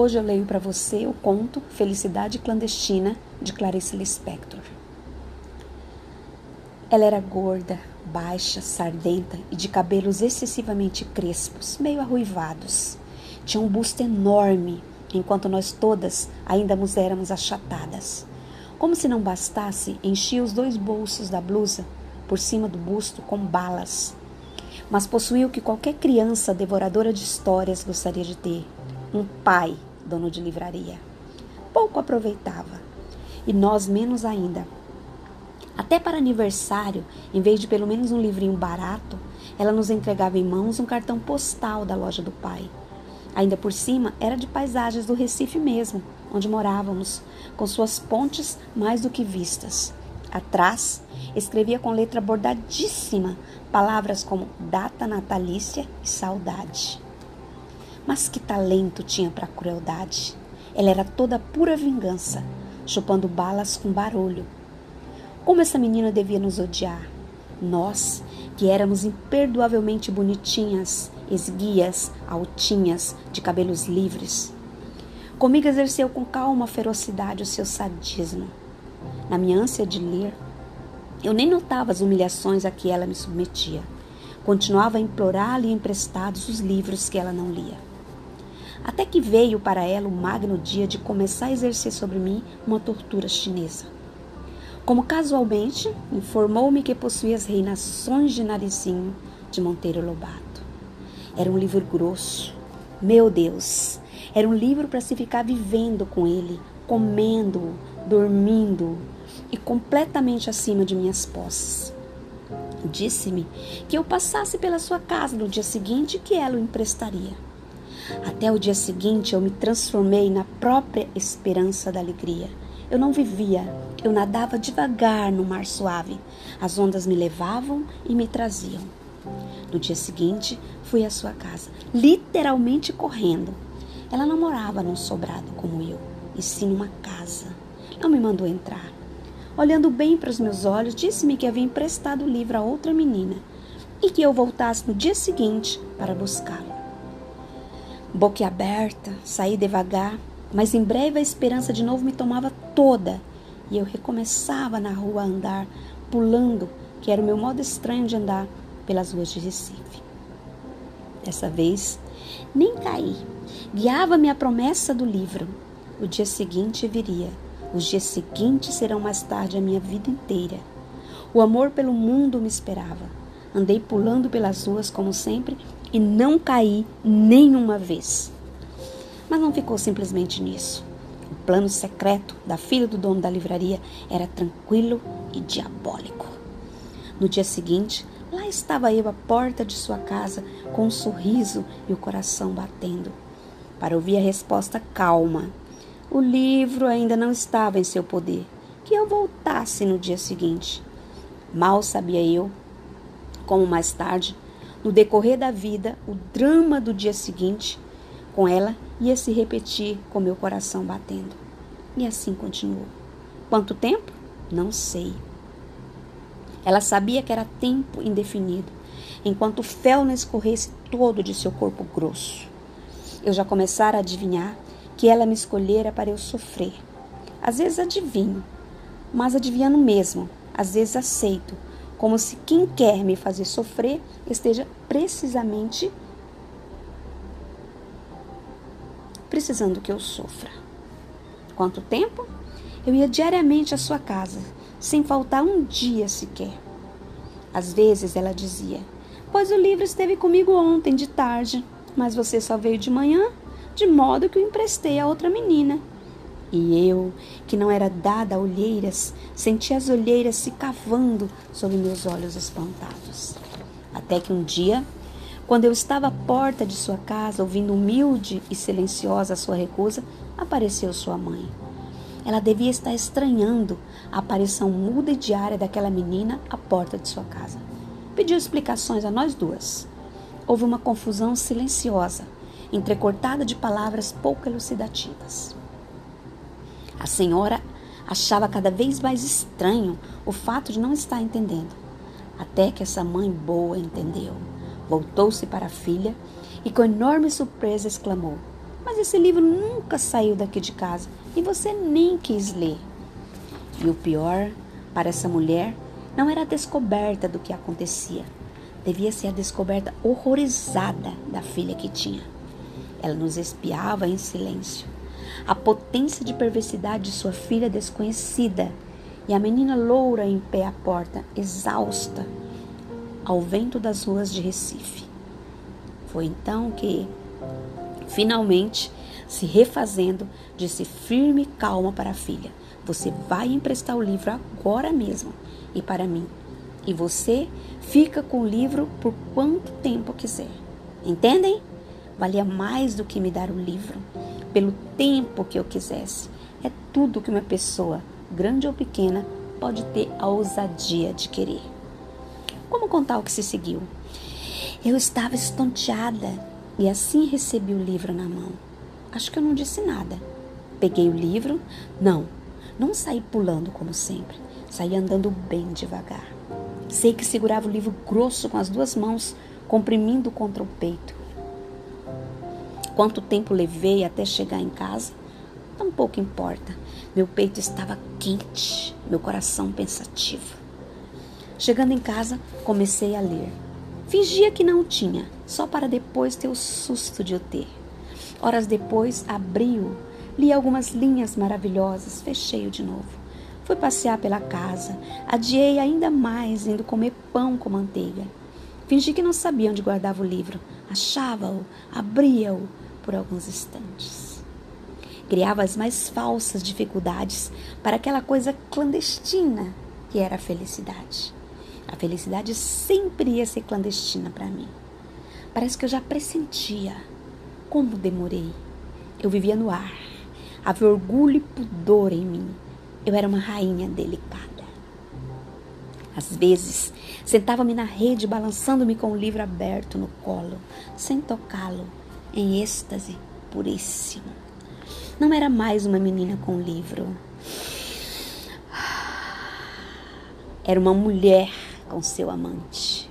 Hoje eu leio para você o conto Felicidade Clandestina de Clarice Lispector. Ela era gorda, baixa, sardenta e de cabelos excessivamente crespos, meio arruivados. Tinha um busto enorme, enquanto nós todas ainda nos éramos achatadas. Como se não bastasse, enchia os dois bolsos da blusa por cima do busto com balas. Mas possuía o que qualquer criança devoradora de histórias gostaria de ter: um pai, dono de livraria. Pouco aproveitava, e nós menos ainda. Até para aniversário, em vez de pelo menos um livrinho barato, ela nos entregava em mãos um cartão postal da loja do pai. Ainda por cima, era de paisagens do Recife mesmo, onde morávamos, com suas pontes mais do que vistas. Atrás, escrevia com letra bordadíssima palavras como data natalícia e saudade. Mas que talento tinha para a crueldade! Ela era toda pura vingança, chupando balas com barulho. Como essa menina devia nos odiar? Nós, que éramos imperdoavelmente bonitinhas, esguias, altinhas, de cabelos livres. Comigo exerceu com calma ferocidade o seu sadismo. Na minha ânsia de ler, eu nem notava as humilhações a que ela me submetia. Continuava a implorar-lhe emprestados os livros que ela não lia. Até que veio para ela o magno dia de começar a exercer sobre mim uma tortura chinesa. Como casualmente, informou-me que possuía as reinações de Narizinho de Monteiro Lobato. Era um livro grosso. Meu Deus! Era um livro para se ficar vivendo com ele, comendo, dormindo e completamente acima de minhas posses. Disse-me que eu passasse pela sua casa no dia seguinte e que ela o emprestaria. Até o dia seguinte eu me transformei na própria esperança da alegria. Eu não vivia, eu nadava devagar no mar suave. As ondas me levavam e me traziam. No dia seguinte, fui à sua casa, literalmente correndo. Ela não morava num sobrado como eu, e sim numa casa. Não me mandou entrar. Olhando bem para os meus olhos, disse-me que havia emprestado o livro a outra menina e que eu voltasse no dia seguinte para buscá-lo. Boquiaberta, saí devagar, mas em breve a esperança de novo me tomava toda e eu recomeçava na rua a andar, pulando, que era o meu modo estranho de andar pelas ruas de Recife. Dessa vez, nem caí. Guiava-me a promessa do livro. O dia seguinte viria. Os dias seguintes serão mais tarde a minha vida inteira. O amor pelo mundo me esperava. Andei pulando pelas ruas como sempre e não caí nenhuma vez. Mas não ficou simplesmente nisso. O plano secreto da filha do dono da livraria era tranquilo e diabólico. No dia seguinte, lá estava eu à porta de sua casa, com um sorriso e o coração batendo, para ouvir a resposta calma. O livro ainda não estava em seu poder, que eu voltasse no dia seguinte. Mal sabia eu, como mais tarde, no decorrer da vida, o drama do dia seguinte com ela ia se repetir com meu coração batendo. E assim continuou. Quanto tempo? Não sei. Ela sabia que era tempo indefinido, enquanto o fel não escorresse todo de seu corpo grosso. Eu já começara a adivinhar que ela me escolhera para eu sofrer. Às vezes adivinho, mas adivinhando mesmo, às vezes aceito, como se quem quer me fazer sofrer esteja precisamente precisando que eu sofra. Quanto tempo? Eu ia diariamente à sua casa, sem faltar um dia sequer. Às vezes ela dizia: Pois o livro esteve comigo ontem de tarde, mas você só veio de manhã, de modo que o emprestei a outra menina. E eu, que não era dada a olheiras, senti as olheiras se cavando sobre meus olhos espantados. Até que um dia, quando eu estava à porta de sua casa, ouvindo humilde e silenciosa a sua recusa, apareceu sua mãe. Ela devia estar estranhando a aparição muda e diária daquela menina à porta de sua casa. Pediu explicações a nós duas. Houve uma confusão silenciosa, entrecortada de palavras pouco elucidativas. A senhora achava cada vez mais estranho o fato de não estar entendendo. Até que essa mãe boa entendeu. Voltou-se para a filha e, com enorme surpresa, exclamou: Mas esse livro nunca saiu daqui de casa e você nem quis ler. E o pior, para essa mulher, não era a descoberta do que acontecia. Devia ser a descoberta horrorizada da filha que tinha. Ela nos espiava em silêncio. A potência de perversidade de sua filha desconhecida e a menina loura em pé à porta, exausta, ao vento das ruas de Recife. Foi então que, finalmente, se refazendo, disse firme e calma para a filha: Você vai emprestar o livro agora mesmo e para mim. E você fica com o livro por quanto tempo quiser. Entendem? Valia mais do que me dar o livro, pelo tempo que eu quisesse. É tudo que uma pessoa, grande ou pequena, pode ter a ousadia de querer. Como contar o que se seguiu? Eu estava estonteada e assim recebi o livro na mão. Acho que eu não disse nada. Peguei o livro. Não, não saí pulando como sempre. Saí andando bem devagar. Sei que segurava o livro grosso com as duas mãos, comprimindo contra o peito. Quanto tempo levei até chegar em casa? Não pouco importa. Meu peito estava quente, meu coração pensativo. Chegando em casa, comecei a ler. Fingia que não tinha, só para depois ter o susto de o ter. Horas depois, abri-o, li algumas linhas maravilhosas, fechei-o de novo. Fui passear pela casa, adiei ainda mais, indo comer pão com manteiga. Fingi que não sabia onde guardava o livro, achava-o, abria-o por alguns instantes. Criava as mais falsas dificuldades para aquela coisa clandestina que era a felicidade. A felicidade sempre ia ser clandestina para mim. Parece que eu já pressentia. Como demorei. Eu vivia no ar. Havia orgulho e pudor em mim. Eu era uma rainha delicada. Às vezes, sentava-me na rede, balançando-me com o livro aberto no colo, sem tocá-lo, em êxtase puríssimo. Não era mais uma menina com livro. Era uma mulher com seu amante.